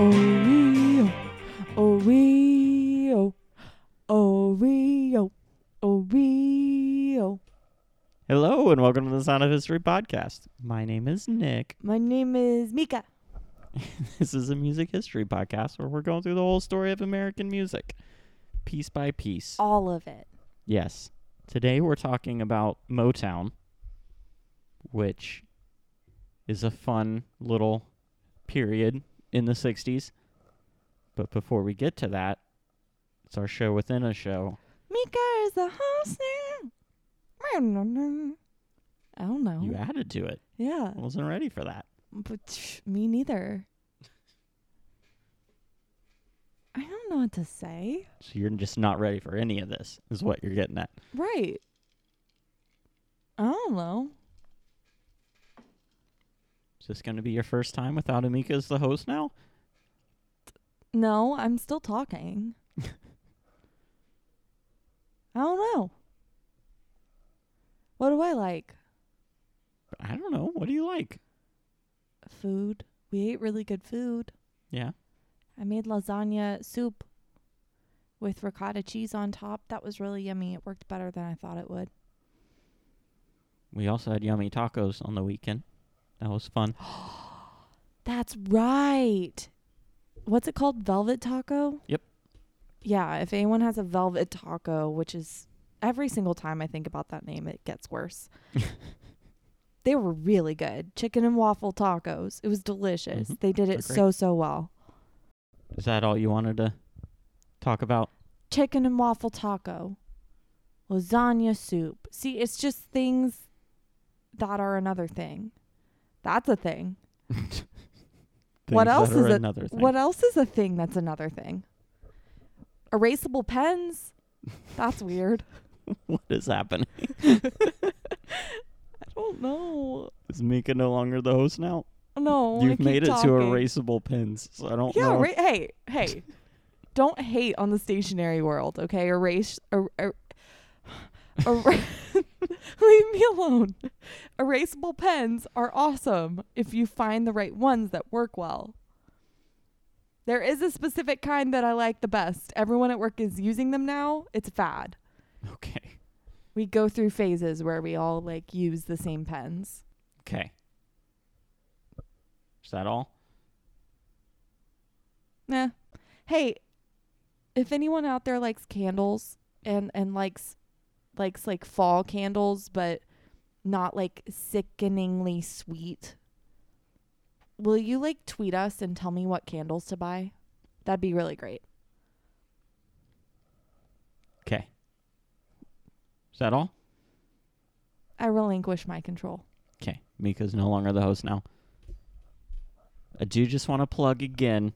Oreo, Oreo, Oreo, Oreo. Hello and welcome to the Sound of History podcast. My name is Nick. My name is Mika. This is a music history podcast where we're going through the whole story of American music, piece by piece. All of it. Yes. Today we're talking about Motown, which is a fun little period in the 60s. But before we get to that, it's our show within a show. Mika is the host now. I don't know. You added to it. yeah, I wasn't ready for that. but tch, me neither. I don't know what to say. So you're just not ready for any of this, is what you're getting at. Right. I don't know. Is this going to be your first time without Amika as the host now? No, I'm still talking. I don't know. What do I like? I don't know. What do you like? Food. We ate really good food. Yeah. I made lasagna soup with ricotta cheese on top. That was really yummy. It worked better than I thought it would. We also had yummy tacos on the weekend. That was fun. That's right. What's it called? Velvet taco? Yep. Yeah, if anyone has a velvet taco, which is every single time I think about that name, it gets worse. they were really good. Chicken and waffle tacos. It was delicious. Mhm. They did it great. so, so well. Is that all you wanted to talk about? Chicken and waffle taco. Lasagna soup. See, it's just things that are another thing. That's a thing. What else is it- another thing. What else is a thing that's another thing? Erasable pens? That's weird. what is happening? I don't know. Is Mika no longer the host now? No, You've made it talking. to erasable pens, so I don't Yeah, know. ra- hey, hey. don't hate on the stationary world, okay? Erase er, er, er- Leave me alone. Erasable pens are awesome if you find the right ones that work well. There is a specific kind that I like the best. Everyone at work is using them now. It's a fad. Okay. We go through phases where we all like use the same pens. Okay. Is that all? Nah. Hey, if anyone out there likes candles and and likes likes like fall candles but not like sickeningly sweet, will you like tweet us and tell me what candles to buy? That'd be really great. Okay. Is that all? I relinquish my control. Okay. Mika's no longer the host now. I do just want to plug again.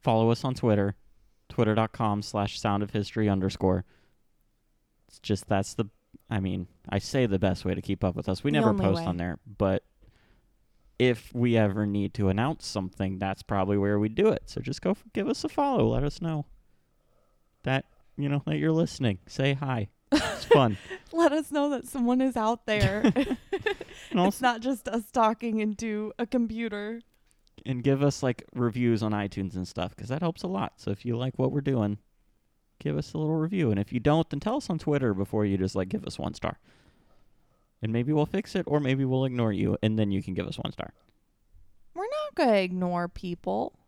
Follow us on Twitter. Twitter.com slash sound of history underscore. It's just that's the I mean, I say the best way to keep up with us. We The never post way. on there, but if we ever need to announce something, that's probably where we do it. So just go f- give us a follow. Let us know that you know that you're listening. Say hi. It's fun. Let us know that someone is out there. It's not just us talking into a computer. and give us like reviews on iTunes and stuff because that helps a lot. So if you like what we're doing, give us a little review. And if you don't, then tell us on Twitter before you just like give us one star. And maybe we'll fix it, or maybe we'll ignore you, and then you can give us one star. We're not going to ignore people.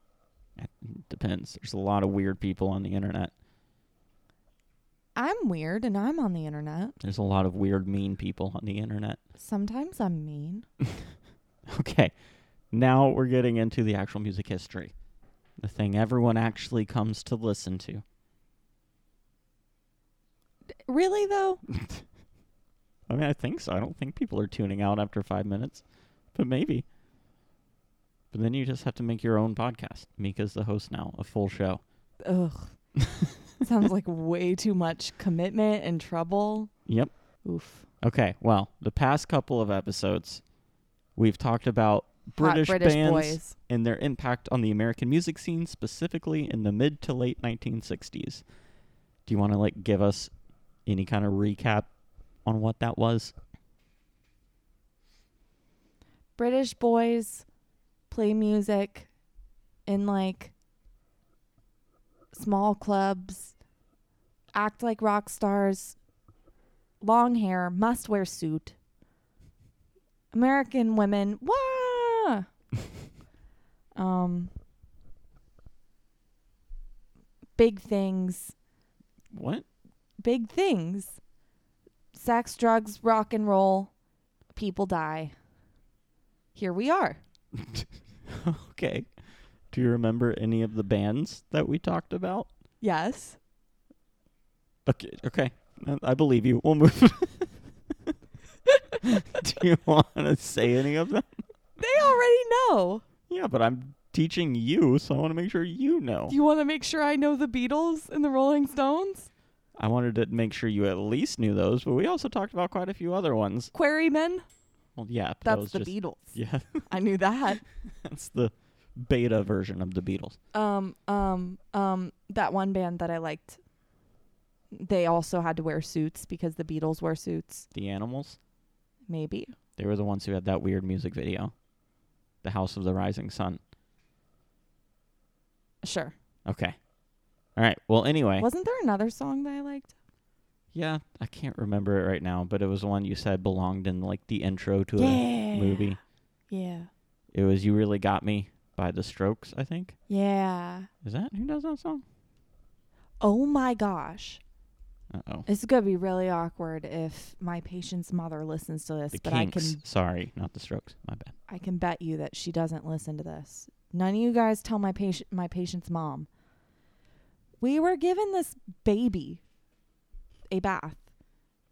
It depends. There's a lot of weird people on the internet. I'm weird and I'm on the internet. There's a lot of weird, mean people on the internet. Sometimes I'm mean. Okay, now we're getting into the actual music history, the thing everyone actually comes to listen to. Really though? I mean, I think so. I don't think people are tuning out after five minutes, but maybe. But then you just have to make your own podcast. Mika's the host now, a full show. Ugh. Sounds like way too much commitment and trouble. Yep. Oof. Okay. Well, the past couple of episodes, we've talked about British, British bands boys. and their impact on the American music scene, specifically in the mid to late 1960s. Do you want to like give us any kind of recap on what that was? British boys play music in like small clubs, act like rock stars, long hair, must wear suit. American women, wah! um, big things, What? Big things. Sex, drugs, rock and roll, people die. Here we are. okay. Do you remember any of the bands that we talked about? Yes. Okay. Okay. I believe you. We'll move. Do you want to say any of them? They already know. Yeah, but I'm teaching you, so I want to make sure you know. Do you want to make sure I know the Beatles and the Rolling Stones? I wanted to make sure you at least knew those, but we also talked about quite a few other ones. Quarrymen? Well, yeah, that That's was the just, Beatles. Yeah, I knew that. that's the beta version of the Beatles. Um, um, um, that one band that I liked, they also had to wear suits because the Beatles wore suits. The Animals. Maybe. They were the ones who had that weird music video, "The House of the Rising Sun." Sure. Okay. All right. Well, anyway, Wasn't there another song that I liked? yeah, I can't remember it right now, but it was the one you said belonged in like the intro to a movie. Yeah. It was "You Really Got Me" by The Strokes, I think. Yeah. Is that who does that song? Oh my gosh. Uh oh. This is gonna be really awkward if my patient's mother listens to this, The but Kinks. I can Sorry, not The Strokes. My bad. I can bet you that she doesn't listen to this. None of you guys tell my patient my patient's mom. We were given this baby a bath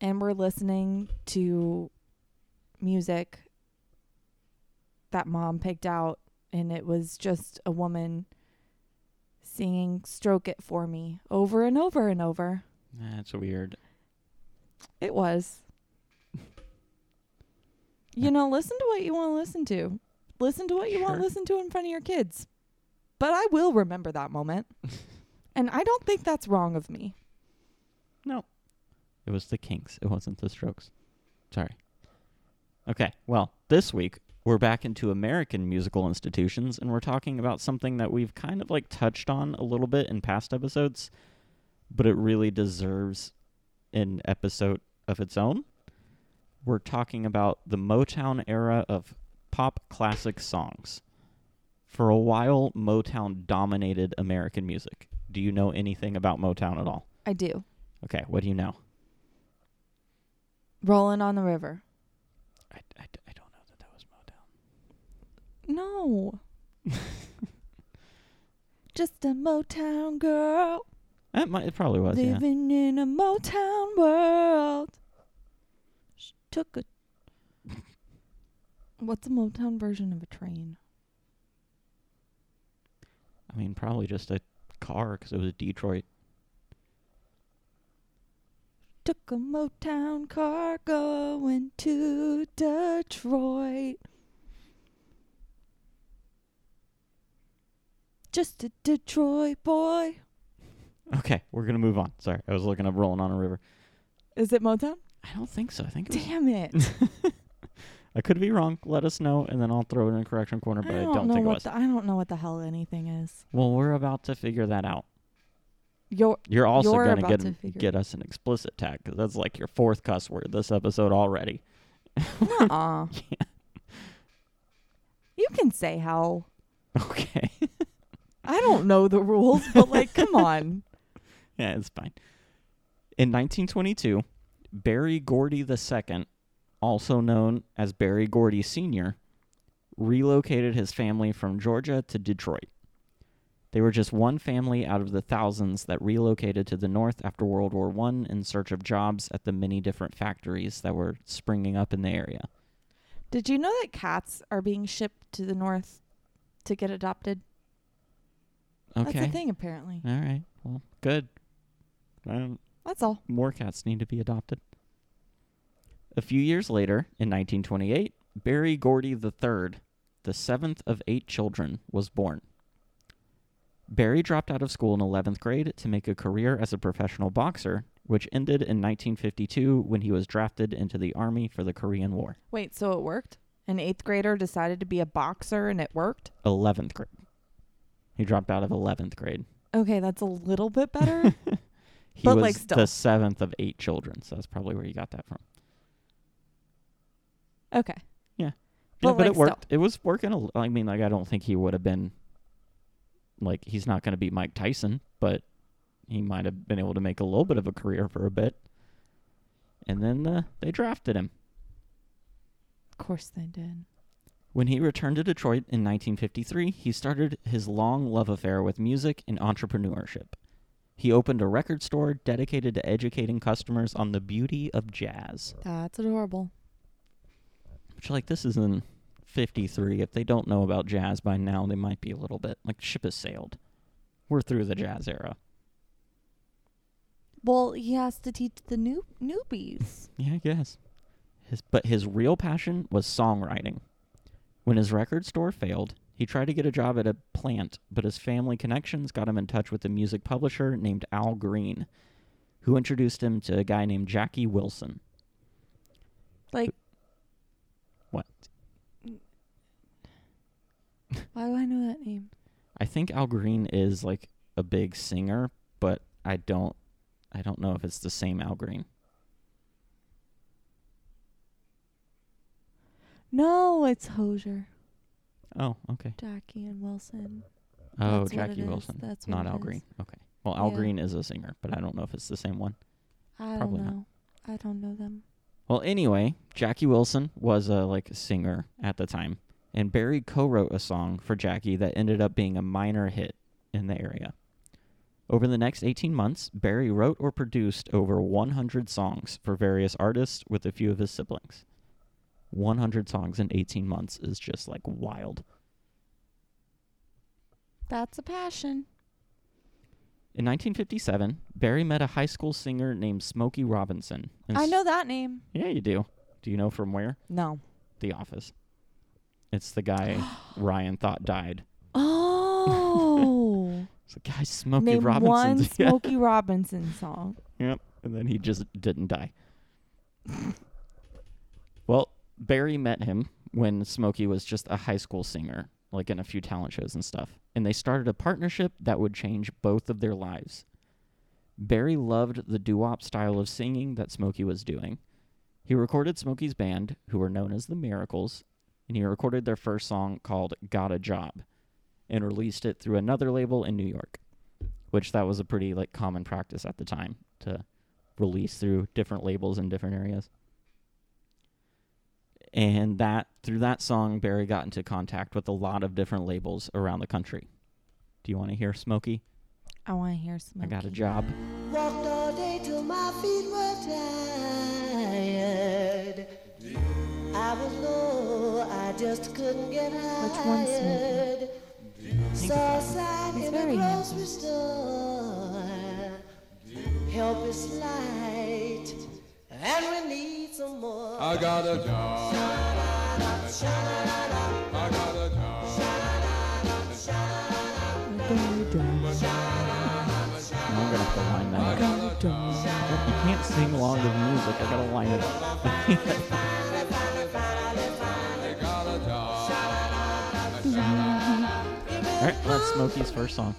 and we're listening to music that mom picked out and it was just a woman singing stroke it for me over and over and over. That's weird. It was. You know, listen to what you want to listen to. Listen to what you want to listen to in front of your kids. But I will remember that moment. and I don't think that's wrong of me. No. It was the Kinks. It wasn't the Strokes. Sorry. Okay, well, this week we're back into American musical institutions and we're talking about something that we've kind of like touched on a little bit in past episodes, but it really deserves an episode of its own. We're talking about the Motown era of pop classic songs. For a while, Motown dominated American music. Do you know anything about Motown at all? I do. Okay, what do you know? Rolling on the river. I, I, I don't know that that was Motown. No. Just a Motown girl That might, it probably was, yeah. living in a Motown world. She took a. What's a Motown version of a train? I mean, probably just a car because it was a Detroit. Took a Motown car going to Detroit. Just a Detroit boy. Okay, we're gonna move on. Sorry, I was looking up "Rolling on a River." Is it Motown? I don't think so. I think it Damn it. I could be wrong. Let us know, and then I'll throw it in the correction corner. But I don't, know think it what was. the, I don't know what the hell anything is. well, we're about to figure that out. You're You're also You're gonna get to figure- get us an explicit tag because that's like your fourth cuss word this episode already. uh You can say hell. Okay. I don't know the rules, but like come on. Yeah, it's fine. In 1922, Berry Gordy II, also known as Berry Gordy Sr., relocated his family from Georgia to Detroit. They were just one family out of the thousands that relocated to the north after World War I in search of jobs at the many different factories that were springing up in the area. Did you know that cats are being shipped to the north to get adopted? Okay. That's a thing apparently. All right. Well, good. Um, That's all. more cats need to be adopted. A few years later, in 1928, Berry Gordy III, the seventh of eight children, was born. Berry dropped out of school in 11th grade to make a career as a professional boxer, which ended in 1952 when he was drafted into the Army for the Korean War. Wait, so it worked? An eighth grader decided to be a boxer and it worked? 11th grade. He dropped out of 11th grade. Okay, that's a little bit better. he But, was like, still. the seventh of eight children, so that's probably where you got that from. Okay. yeah, But, but like, it worked. It was working. A, l- I mean, like I don't think he would have been like he's not going to beat Mike Tyson, but he might have been able to make a little bit of a career for a bit. And then uh, they drafted him. Of course they did. When he returned to Detroit in 1953, he started his long love affair with music and entrepreneurship. He opened a record store dedicated to educating customers on the beauty of jazz. That's adorable. Which, like, this is in 53. If they don't know about jazz by now, they might be a little bit like ship has sailed. We're through the jazz era. Well, he has to teach the new newbies. Yeah, I guess. His, but his real passion was songwriting. When his record store failed, he tried to get a job at a plant, but his family connections got him in touch with a music publisher named Al Green, who introduced him to a guy named Jackie Wilson. Like, What? why do I know that name? I think Al Green is like a big singer, but I don't I don't know if it's the same Al Green. No, it's Hosier. Oh, okay. Jackie and Wilson. Oh, That's Jackie it is. Wilson. That's not Al. Green. Okay. Well, Al Yeah. Green is a singer, but I don't know if it's the same one. I Probably don't not. know. I don't know them. Well, anyway, Jackie Wilson was a like singer at the time, and Berry co-wrote a song for Jackie that ended up being a minor hit in the area. Over the next 18 months, Berry wrote or produced over 100 songs for various artists with a few of his siblings. 100 songs in 18 months is just like wild. That's a passion. In 1957, Berry met a high school singer named Smokey Robinson. I know that name. Yeah, you do. Do you know from where? No. The Office. It's the guy Ryan thought died. Oh. It's the guy Smokey Name Robinson. one Yeah. Smokey Robinson song. Yep. And then he just didn't die. well, Berry met him when Smokey was just a high school singer, like in a few talent shows and stuff. And they started a partnership that would change both of their lives. Berry loved the doo-wop style of singing that Smokey was doing. He recorded Smokey's band, who were known as the Miracles, and he recorded their first song called Got a Job and released it through another label in New York, which that was a pretty like common practice at the time to release through different labels in different areas. And that through that song Berry got into contact with a lot of different labels around the country. Do you want to hear Smokey? I want to hear Smokey. I got a job. Walked all day till my feet were tired. I was low, I just couldn't get high. Which one's Smokey? Saw a sign He's in very the handsome. grocery store. Help is light, and we need some more. I got a job. I got a job. I'm gonna have to line that up. You can't sing along to the music. I gotta line it up. I got a. All right, that's Smokey's first song.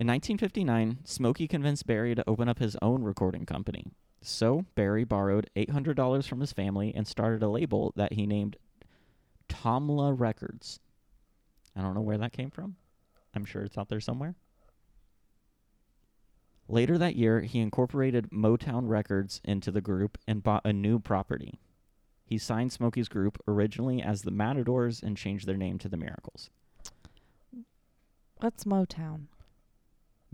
In 1959, Smokey convinced Berry to open up his own recording company. So, Berry borrowed $800 from his family and started a label that he named Tamla Records. I don't know where that came from. I'm sure it's out there somewhere. Later that year, he incorporated Motown Records into the group and bought a new property. He signed Smokey's group originally as the Matadors and changed their name to the Miracles. What's Motown?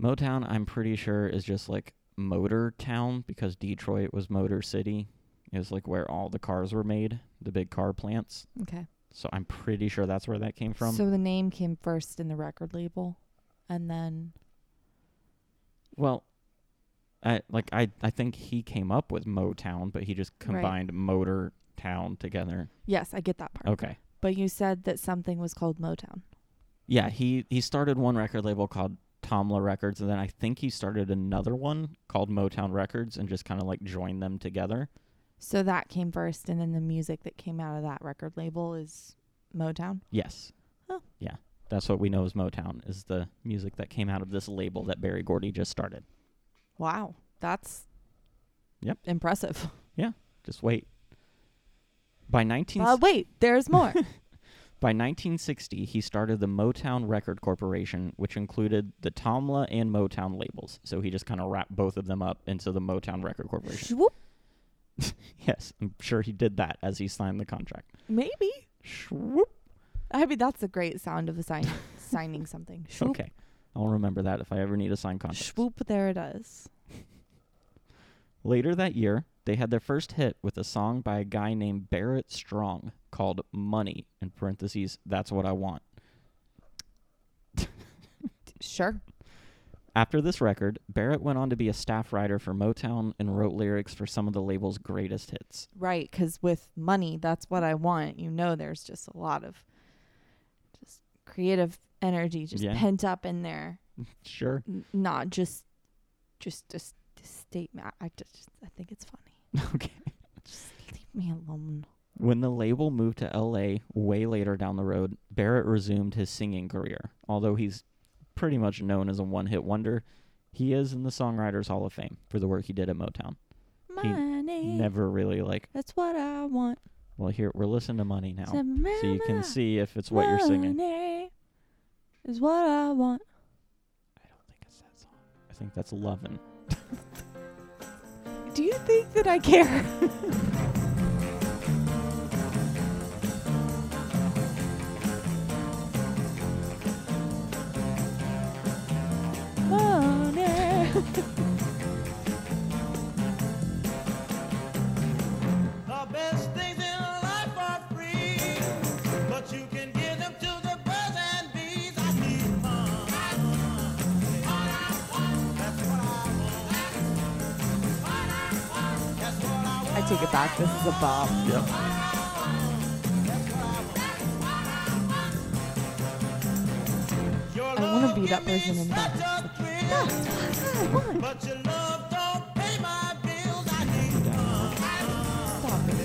Motown, I'm pretty sure, is just like Motor Town because Detroit was Motor City. It was like where all the cars were made, the big car plants. Okay. So I'm pretty sure that's where that came from. So the name came first in the record label, and then well, I like I I think he came up with Motown, but he just Right. combined Motor Town together. yes, I get that part. Okay. But you said that something was called Motown. Yeah, he he started one record label called Tamla Records, and then I think he started another one called Motown Records, and just kind of like joined them together. So that came first, and then the music that came out of that record label is Motown. Yes. Oh. Yeah. That's what we know as Motown is the music that came out of this label that Berry Gordy just started. Wow, that's Yep. impressive. Yeah. Just wait. By 19 Uh, wait, there's more. By 1960, he started the Motown Record Corporation, which included the Tamla and Motown labels. So he just kind of wrapped both of them up into the Motown Record Corporation. Swoop. yes, I'm sure he did that as he signed the contract. Maybe. Swoop. I mean, that's a great sound of a sign signing something. Swoop. Okay. I'll remember that if I ever need a signed contract. Swoop. There it is. Later that year, they had their first hit with a song by a guy named Barrett Strong called Money, in parentheses, That's What I Want. Sure. After this record, Barrett went on to be a staff writer for Motown and wrote lyrics for some of the label's greatest hits. Right, because with money, that's what I want. You know, there's just a lot of just creative energy just Yeah. pent up in there. Sure. N- not just just a, s- a statement. I just I think it's funny. okay. Just leave me alone. When the label moved to LA way later down the road, Barrett resumed his singing career. Although he's pretty much known as a one hit wonder, he is in the Songwriters Hall of Fame for the work he did at Motown. He Money. Never really like, That's what I want. well, here, we're listening to Money now. So you can see if it's what you're singing. Money Is what I want. I don't think it's that song. I think that's Lovin'. Do you think that I care? take it back. This is a bop. Yep. I wanna be that person in such that. That's what I want. But your love don't pay my bills. I need. Stop it.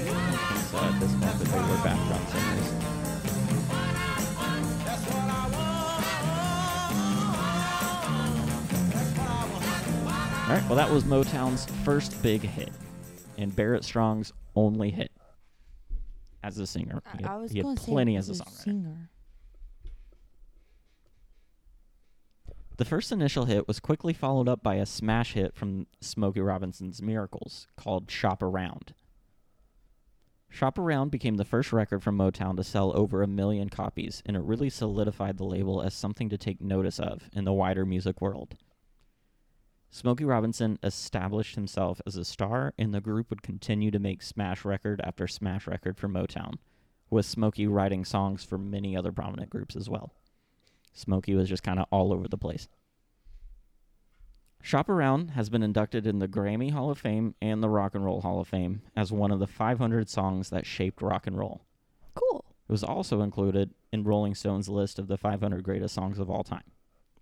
So at this point that they were background singers. That's what I want. All right. Well, that was Motown's first big hit, and Barrett Strong's only hit as a singer. He had, I was he had going to say plenty as a songwriter. singer. The first initial hit was quickly followed up by a smash hit from Smokey Robinson's Miracles called Shop Around. Shop Around became the first record from Motown to sell over a million copies, and it really solidified the label as something to take notice of in the wider music world. Smokey Robinson established himself as a star, and the group would continue to make smash record after smash record for Motown, with Smokey writing songs for many other prominent groups as well. Smokey was just kind of all over the place. Shop Around has been inducted in the Grammy Hall of Fame and the Rock and Roll Hall of Fame as one of the 500 songs that shaped rock and roll. Cool. It was also included in Rolling Stone's list of the 500 greatest songs of all time.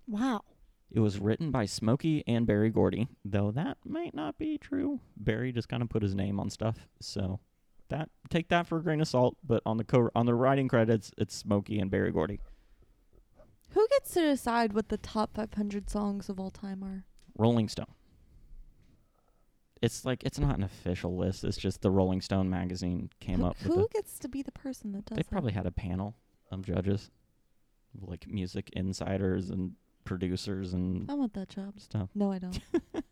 Wow. It was written by Smokey and Berry Gordy, though that might not be true. Berry just kind of put his name on stuff, so that take that for a grain of salt. But on the co- on the writing credits, it's Smokey and Berry Gordy. Who gets to decide what the top 500 songs of all time are? Rolling Stone. It's like it's not an official list. It's just the Rolling Stone magazine came who up with who the, gets to be the person that does it? They probably had a panel of judges, like music insiders and producers and I want that job. stuff. No, I don't.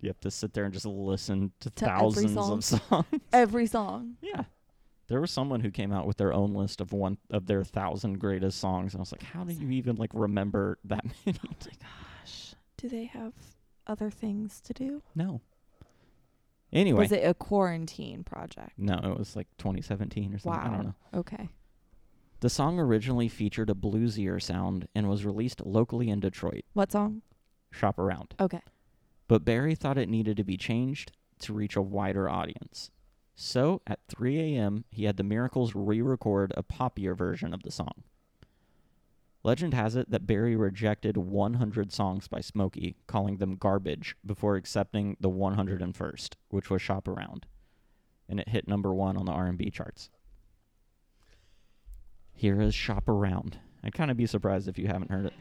You have to sit there and just listen to, To every thousands song. of songs. Every song. yeah. There was someone who came out with their own list of one of their thousand greatest songs, and I was like, "How do you even like remember that many?" Oh like, gosh. Do they have other things to do? no. Anyway, Was it a quarantine project? no, it was like 2017 or something. I don't know. Okay. The song originally featured a bluesier sound and was released locally in Detroit. What song? Shop around. Okay. But Berry thought it needed to be changed to reach a wider audience. So, at 3 a.m., he had the Miracles re record a poppier version of the song. Legend has it that Berry rejected 100 songs by Smokey, calling them garbage, before accepting the 101st, which was Shop Around, and it hit number one on the R&B charts. Here is Shop Around I'd kind of be surprised if you haven't heard it.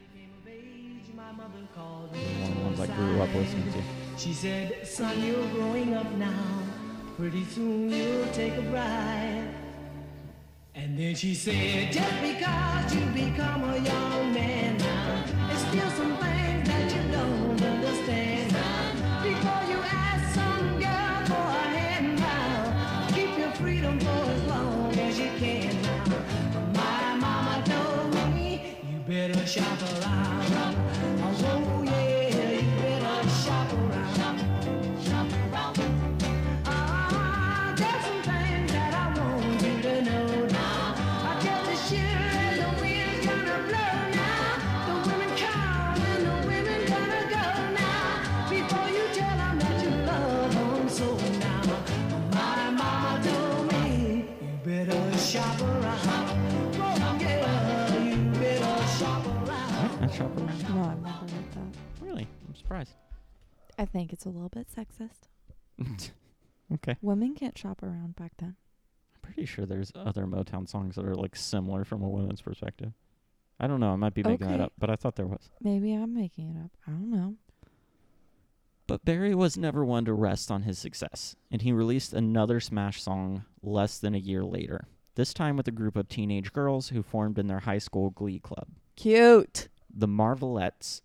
One of the ones I grew up listening to. She said, son, you're growing up now. Pretty soon you'll take a bride. And then she said, just because you become a young man now, there's still some better shop around. Oh, yeah, you better shop around. Around. I shop around. No, I've never heard that. Really? I'm surprised. I think it's a little bit sexist. okay. Women can't shop around back then. I'm pretty sure there's other Motown songs that are like similar from a woman's perspective. I don't know. I might be making that Okay. up, but I thought there was. Maybe I'm making it up. I don't know. But Berry was never one to rest on his success, and he released another smash song less than a year later. This time with a group of teenage girls who formed in their high school glee club. Cute. The Marvelettes,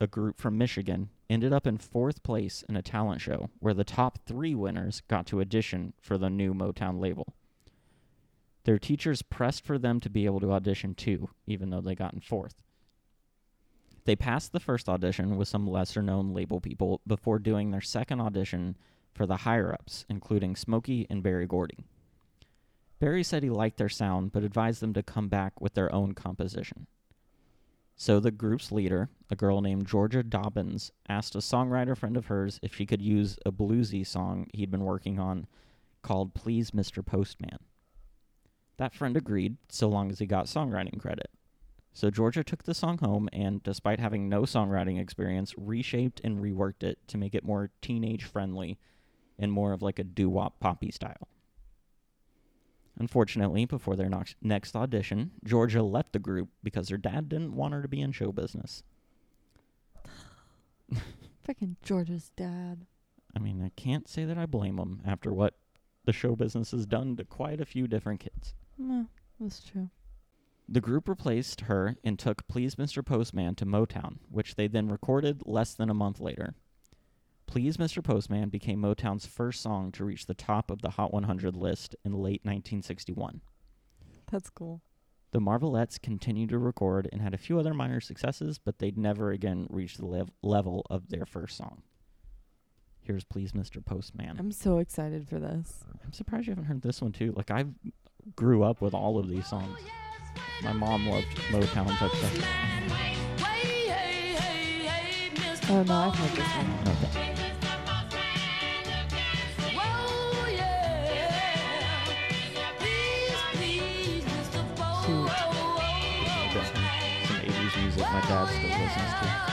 a group from Michigan, ended up in fourth place in a talent show where the top three winners got to audition for the new Motown label. Their teachers pressed for them to be able to audition too, even though they got in fourth. They passed the first audition with some lesser known label people before doing their second audition for the higher ups, including Smokey and Berry Gordy. Berry said he liked their sound, but advised them to come back with their own composition. So the group's leader, a girl named Georgia Dobbins, asked a songwriter friend of hers if she could use a bluesy song he'd been working on called Please Mr. Postman. That friend agreed, so long as he got songwriting credit. So Georgia took the song home and, despite having no songwriting experience, reshaped and reworked it to make it more teenage friendly and more of like a doo wop poppy style. Unfortunately, before their nox- next audition, Georgia left the group because her dad didn't want her to be in show business. Freaking Georgia's dad. I mean, I can't say that I blame him after what the show business has done to quite a few different kids. No, that's true. The group replaced her and took Please Mr. Postman to Motown, which they then recorded less than a month later. Please Mr. Postman became Motown's first song to reach the top of the Hot 100 list in late 1961. That's cool. The Marvelettes continued to record and had a few other minor successes, but they'd never again reach the lev- level of their first song. Here's Please Mr. Postman. I'm so excited for this. I'm surprised you haven't heard this one too. Like I grew up with all of these songs. My mom loved Motown type stuff. Uh, oh no, I've heard this one. Okay. My dad still listens to.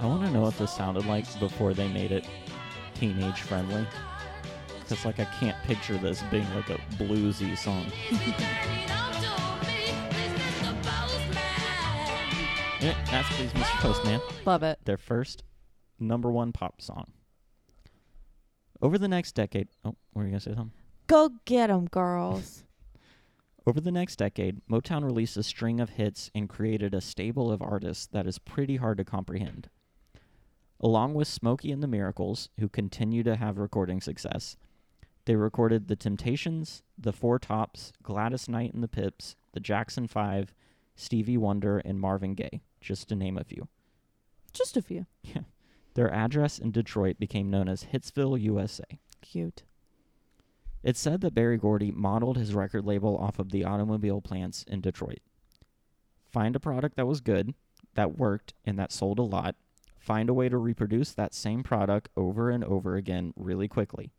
I want to know what this sounded like before they made it teenage friendly. Because like I can't picture this being like a bluesy song. Yeah, that's Please Mr. Postman. Love it. their first number one pop song. Over the next decade, oh, were you gonna say something? Go get 'em, girls. Over the next decade, Motown released a string of hits and created a stable of artists that is pretty hard to comprehend. Along with Smokey and the Miracles, who continue to have recording success, they recorded The Temptations, The Four Tops, Gladys Knight and the Pips, The Jackson Five, Stevie Wonder, and Marvin Gaye, just to name a few. Just a few. Their address in Detroit became known as Hitsville, USA. Cute. It's said that Berry Gordy modeled his record label off of the automobile plants in Detroit. Find a product that was good, that worked, and that sold a lot, find a way to reproduce that same product over and over again really quickly.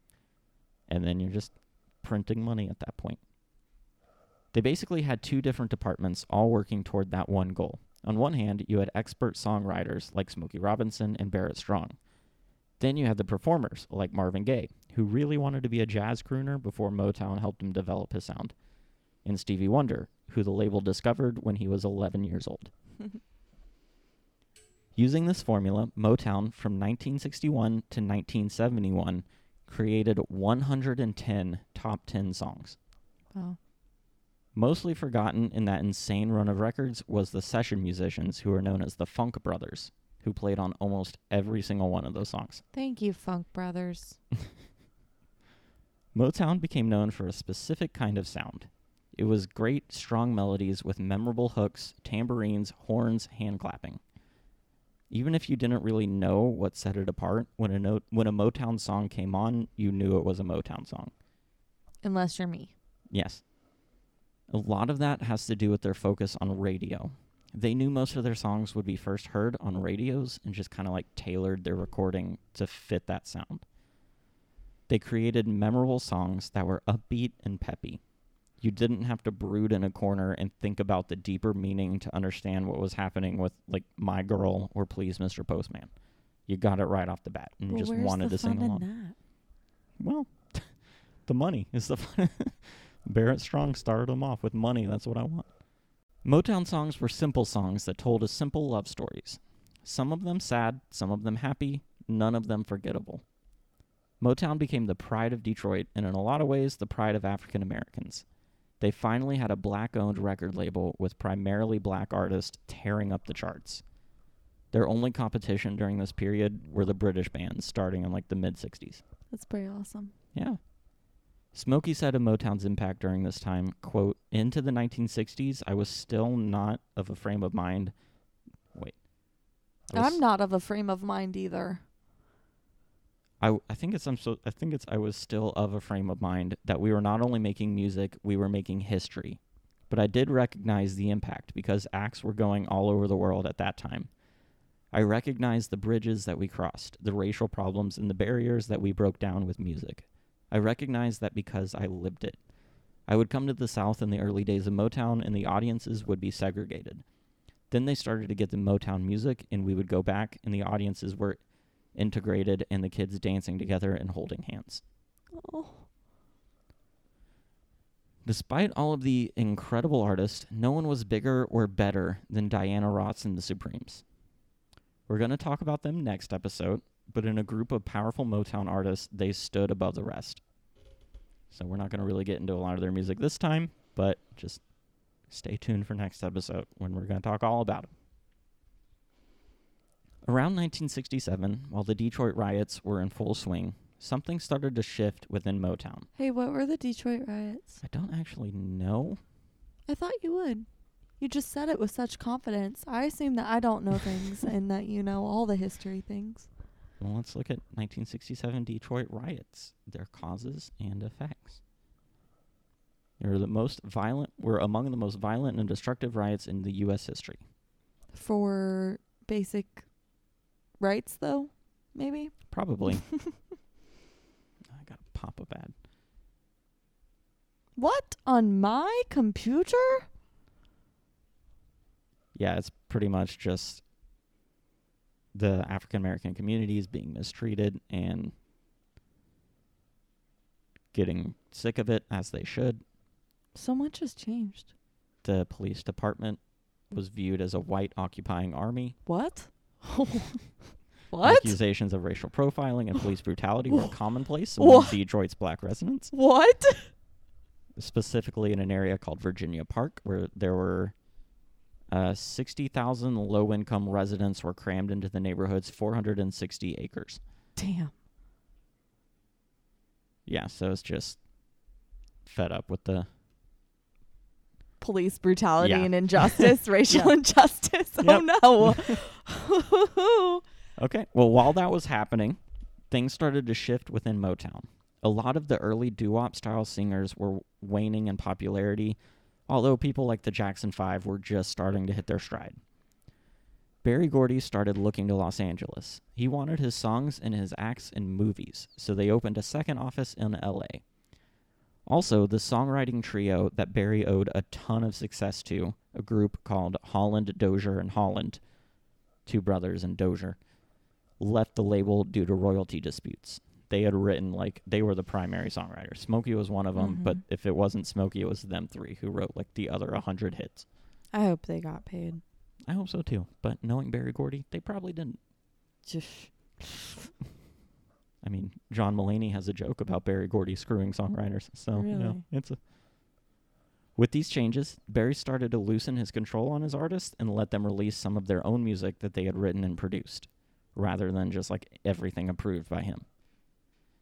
And then you're just printing money at that point. They basically had two different departments all working toward that one goal. On one hand, you had expert songwriters like Smokey Robinson and Barrett Strong. Then you had the performers like Marvin Gaye, who really wanted to be a jazz crooner before Motown helped him develop his sound, and Stevie Wonder, who the label discovered when he was 11 years old. Using this formula, Motown from 1961 to 1971 created 110 top 10 songs. Wow. Mostly forgotten in that insane run of records was the session musicians who are known as the Funk Brothers, who played on almost every single one of those songs. Thank you, Funk Brothers. Motown became known for a specific kind of sound. It was great, strong melodies with memorable hooks, tambourines, horns, hand clapping. Even if you didn't really know what set it apart, when a note, when a Motown song came on, you knew it was a Motown song. Unless you're me. Yes. A lot of that has to do with their focus on radio. They knew most of their songs would be first heard on radios and just kind of like tailored their recording to fit that sound. They created memorable songs that were upbeat and peppy. You didn't have to brood in a corner and think about the deeper meaning to understand what was happening with like My Girl or Please Mr. Postman. You got it right off the bat and Well, just wanted to sing along. that? Well, the money is the fun. Barrett Strong started them off with money. That's what I want. Motown songs were simple songs that told us simple love stories. Some of them sad, some of them happy, none of them forgettable. Motown became the pride of Detroit and, in a lot of ways, the pride of African Americans. They finally had a black owned record label with primarily black artists tearing up the charts. Their only competition during this period were the British bands starting in like the mid 60s. That's pretty awesome. Yeah. Smokey said of Motown's impact during this time, quote, into the 1960s, I was still not of a frame of mind. Wait. I'm not of a frame of mind either. I, I think it's I'm so I think it's I was still of a frame of mind that we were not only making music, we were making history. But I did recognize the impact because acts were going all over the world at that time. I recognized the bridges that we crossed, the racial problems and the barriers that we broke down with music. I recognized that because I lived it. I would come to the South in the early days of Motown and the audiences would be segregated. Then they started to get the Motown music and we would go back and the audiences were integrated and the kids dancing together and holding hands. Oh. Despite all of the incredible artists, no one was bigger or better than Diana Ross and the Supremes. We're going to talk about them next episode, but in a group of powerful Motown artists, they stood above the rest. So we're not going to really get into a lot of their music this time, but just stay tuned for next episode when we're going to talk all about them. Around 1967, while the Detroit riots were in full swing, something started to shift within Motown. Hey, what were the Detroit riots? I don't actually know. I thought you would. You just said it with such confidence. I assume that I don't know things and that you know all the history things. Well, let's look at 1967 Detroit riots, their causes and effects. They were the most violent. Were among the most violent and destructive riots in the U.S. history. For basic rights, though, maybe? Probably. I got to pop up ad. What? On my computer? Yeah, it's pretty much just the African American community is being mistreated and getting sick of it as they should. So much has changed. The police department was viewed as a white occupying army. What? what? Accusations of racial profiling and police brutality were commonplace among? Detroit's black residents, What? specifically in an area called Virginia Park, where there were uh, 60,000 low income residents were crammed into the neighborhood's 460 acres. Damn. Yeah, so it's just fed up with the. Police brutality Yeah. and injustice, racial injustice. Oh no. Okay, well, while that was happening, things started to shift within Motown. A lot of the early doo wop style singers were waning in popularity, although people like the Jackson Five were just starting to hit their stride. Berry Gordy started looking to Los Angeles. He wanted his songs and his acts in movies, so they opened a second office in LA. Also, the songwriting trio that Berry owed a ton of success to, a group called Holland, Dozier, and Holland, two brothers and Dozier, left the label due to royalty disputes. They had written, like, they were the primary songwriters. Smokey was one of them, but Mhm. if it wasn't Smokey, it was them three who wrote, like, the other 100 hits. I hope they got paid. I hope so too, but knowing Berry Gordy, they probably didn't. Just I mean, John Mulaney has a joke about Berry Gordy screwing songwriters, so you know it's a. With these changes, Berry started to loosen his control on his artists and let them release some of their own music that they had written and produced, rather than just like everything approved by him.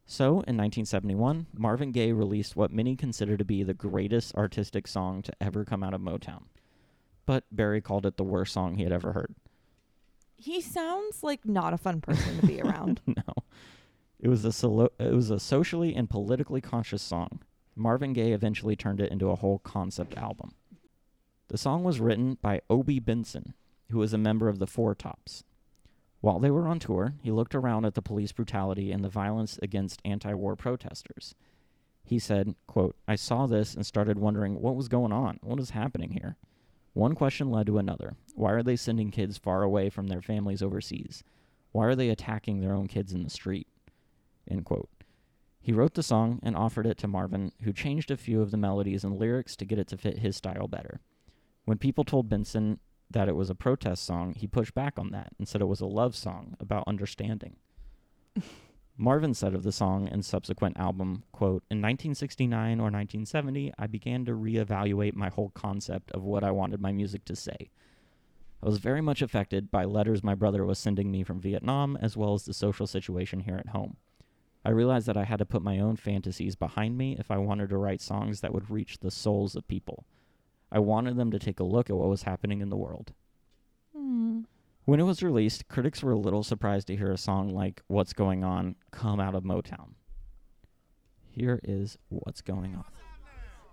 So, in 1971, Marvin Gaye released what many consider to be the greatest artistic song to ever come out of Motown. But Berry called it the worst song he had ever heard. he sounds like not a fun person to be around. no. It was a solo- it was a socially and politically conscious song. Marvin Gaye eventually turned it into a whole concept album. The song was written by Obie Benson, who was a member of the Four Tops. While they were on tour, he looked around at the police brutality and the violence against anti-war protesters. He said, quote, I saw this and started wondering what was going on. What is happening here? One question led to another. Why are they sending kids far away from their families overseas? Why are they attacking their own kids in the street? End quote. He wrote the song and offered it to Marvin, who changed a few of the melodies and lyrics to get it to fit his style better. When people told Benson that it was a protest song, he pushed back on that and said it was a love song about understanding. Marvin said of the song and subsequent album, quote, In 1969 or 1970, I began to reevaluate my whole concept of what I wanted my music to say. I was very much affected by letters my brother was sending me from Vietnam, as well as the social situation here at home. I realized that I had to put my own fantasies behind me if I wanted to write songs that would reach the souls of people. I wanted them to take a look at what was happening in the world. Hmm. When it was released, critics were a little surprised to hear a song like What's Going On come out of Motown. Here is What's Going On.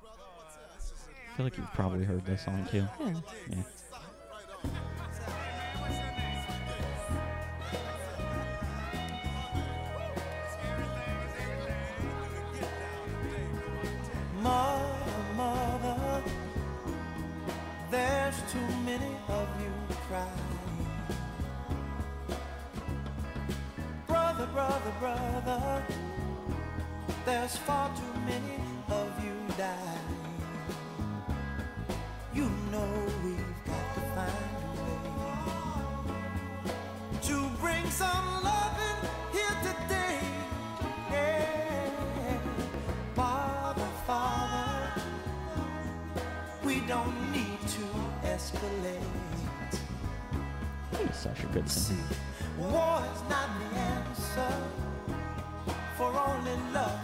I feel like you've probably heard this song too. Yeah. Yeah. There's far too many of you dying. You know we've got to find a way to bring some loving here today. Yeah. Father, Father, we don't need to escalate. He's such a good singer. war is not the answer, for only love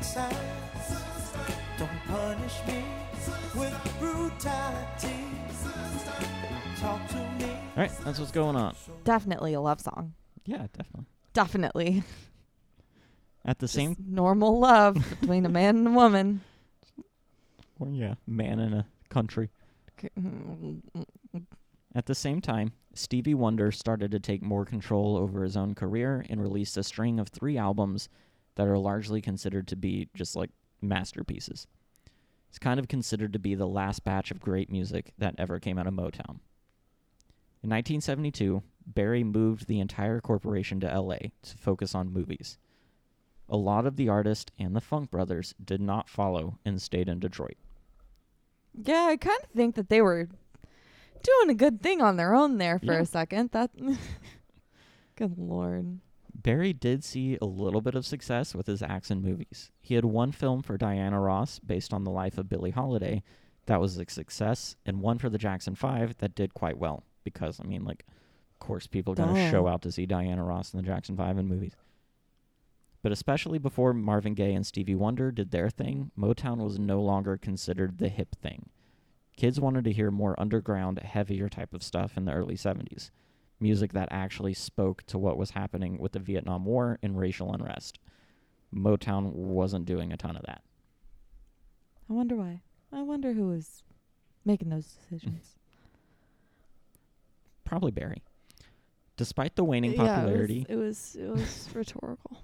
and signs. Don't punish me with brutality. Talk to me. All right, that's what's going on. Definitely a love song. Yeah, definitely. Definitely. At the Just same, normal love between a man and a woman. or yeah, man in a country. Mm-hmm. At the same time, Stevie Wonder started to take more control over his own career and released a string of three albums that are largely considered to be just like masterpieces. It's kind of considered to be the last batch of great music that ever came out of Motown. In 1972, Berry moved the entire corporation to LA to focus on movies. A lot of the artists and the Funk Brothers did not follow and stayed in Detroit. Yeah, I kind of think that they were doing a good thing on their own there for Yeah. a second. That Good lord. Berry did see a little bit of success with his acts in movies. He had one film for Diana Ross based on the life of Billie Holiday that was a success, and one for the Jackson 5 that did quite well because, I mean, like, of course, people are going to show out to see Diana Ross and the Jackson 5 in movies. But especially before Marvin Gaye and Stevie Wonder did their thing, Motown was no longer considered the hip thing. Kids wanted to hear more underground, heavier type of stuff in the early 70s. Music that actually spoke to what was happening with the Vietnam War and racial unrest. Motown wasn't doing a ton of that. I wonder why. I wonder who was making those decisions. Probably Berry. Despite the waning Yeah, popularity, it was it was, it was rhetorical.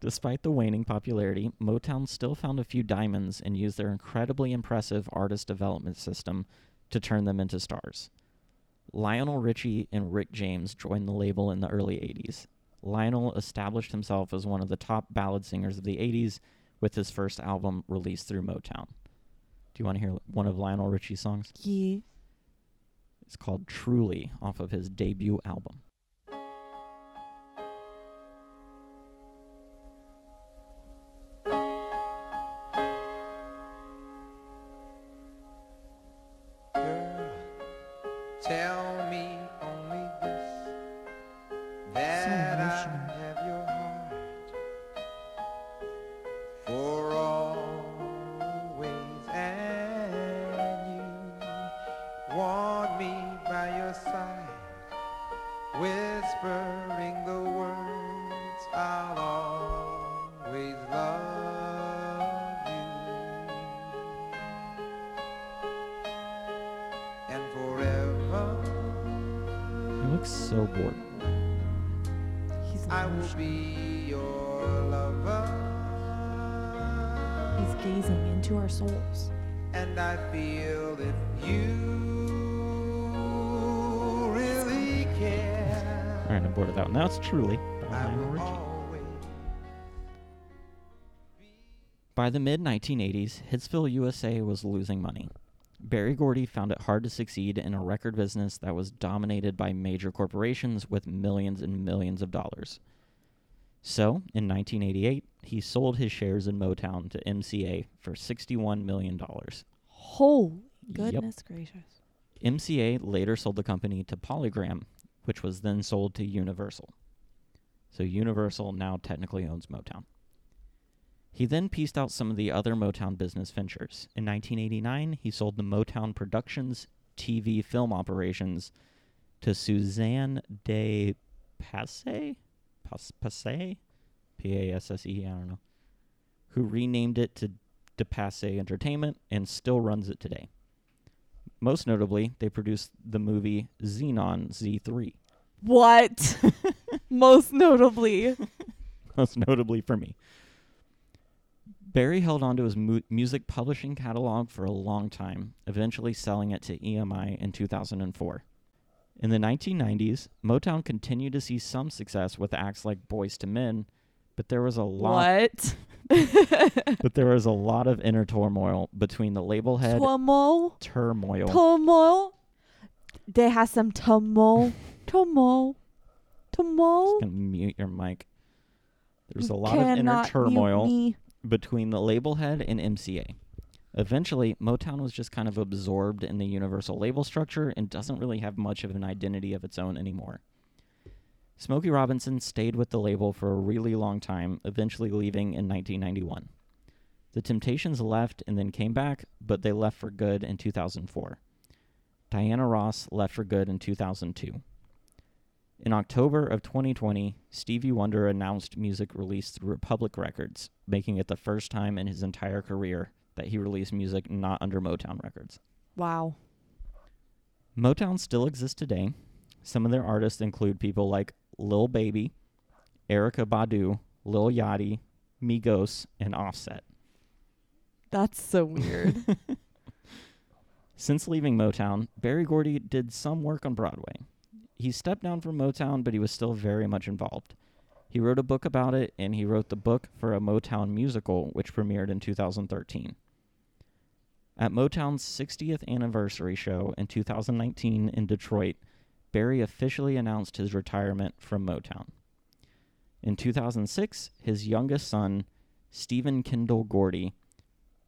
Despite the waning popularity, Motown still found a few diamonds and used their incredibly impressive artist development system to turn them into stars. Lionel Richie and Rick James joined the label in the early 80s. Lionel established himself as one of the top ballad singers of the 80s with his first album released through Motown. Do you want to hear one of Lionel Richie's songs? Yeah. It's called Truly off of his debut album. I'm bored of that one. Now it's Truly by I Lionel will Richie. always By the mid 1980s, Hitsville USA was losing money. Berry Gordy found it hard to succeed in a record business that was dominated by major corporations with millions and millions of dollars. So, in 1988, he sold his shares in Motown to MCA for $61 million. Holy Yep. goodness gracious. MCA later sold the company to Polygram, which was then sold to Universal. So Universal now technically owns Motown. He then pieced out some of the other Motown business ventures. In 1989, he sold the Motown Productions TV film operations to Suzanne de Passe? Pas- Passe? P A S S E, I don't know. Who renamed it to De Passe Entertainment and still runs it today. Most notably, they produced the movie Zenon Z3. What? Most notably. Most notably for me. Barry held on to his mu- music publishing catalog for a long time, eventually selling it to EMI in 2004. In the 1990s, Motown continued to see some success with acts like Boyz II Men, but there was a lot What? but there was a lot of inner turmoil between the label head Turmoil? turmoil Turmoil? They have some turmoil. Turmoil. Turmoil? Just gonna mute your mic. There's a lot of inner turmoil between the label head and MCA. Eventually, Motown was just kind of absorbed in the Universal label structure and doesn't really have much of an identity of its own anymore. Smokey Robinson stayed with the label for a really long time, eventually leaving in 1991. The Temptations left and then came back, but they left for good in 2004. Diana Ross left for good in 2002. In October of 2020, Stevie Wonder announced music released through Republic Records, making it the first time in his entire career that he released music not under Motown Records. Wow. Motown still exists today. Some of their artists include people like Lil Baby, Erykah Badu, Lil Yachty, Migos, and Offset. That's so weird. Since leaving Motown, Berry Gordy did some work on Broadway. He stepped down from Motown, but he was still very much involved. He wrote a book about it, and he wrote the book for a Motown musical, which premiered in 2013. At Motown's 60th anniversary show in 2019 in Detroit, Berry officially announced his retirement from Motown. In 2006, his youngest son, Stephen Kendall Gordy,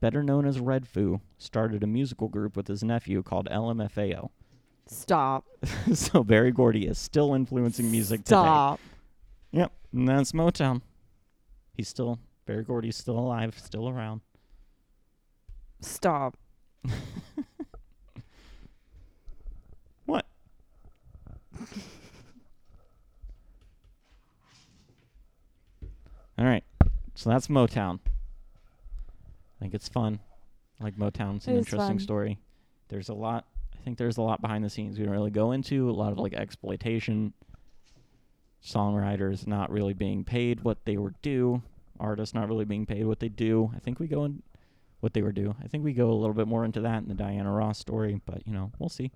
better known as Redfoo, started a musical group with his nephew called LMFAO. Stop. so Berry Gordy is still influencing music Stop. today. Yep, and that's Motown. He's still Berry Gordy's still alive, still around. Stop. what? All right. So that's Motown. I think it's fun. I like Motown's an interesting fun. story. There's a lot I think there's a lot behind the scenes we don't really go into. A lot of like exploitation. Songwriters not really being paid what they were due. Artists not really being paid what they do. I think we go in what they were due. I think we go a little bit more into that in the Diana Ross story, but you know, we'll see.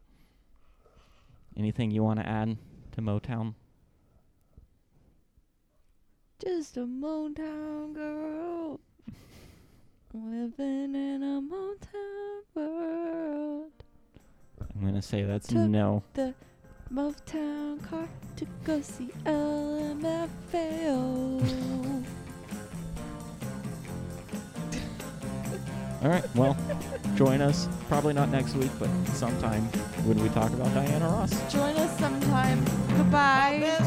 Anything you want to add to Motown? Just a Motown girl living in a Motown world. I'm gonna say that's Took no. The Motown car to go see LMFAO. All right. Well, join us. Probably not next week, but sometime when we talk about Diana Ross. Join us sometime. Goodbye.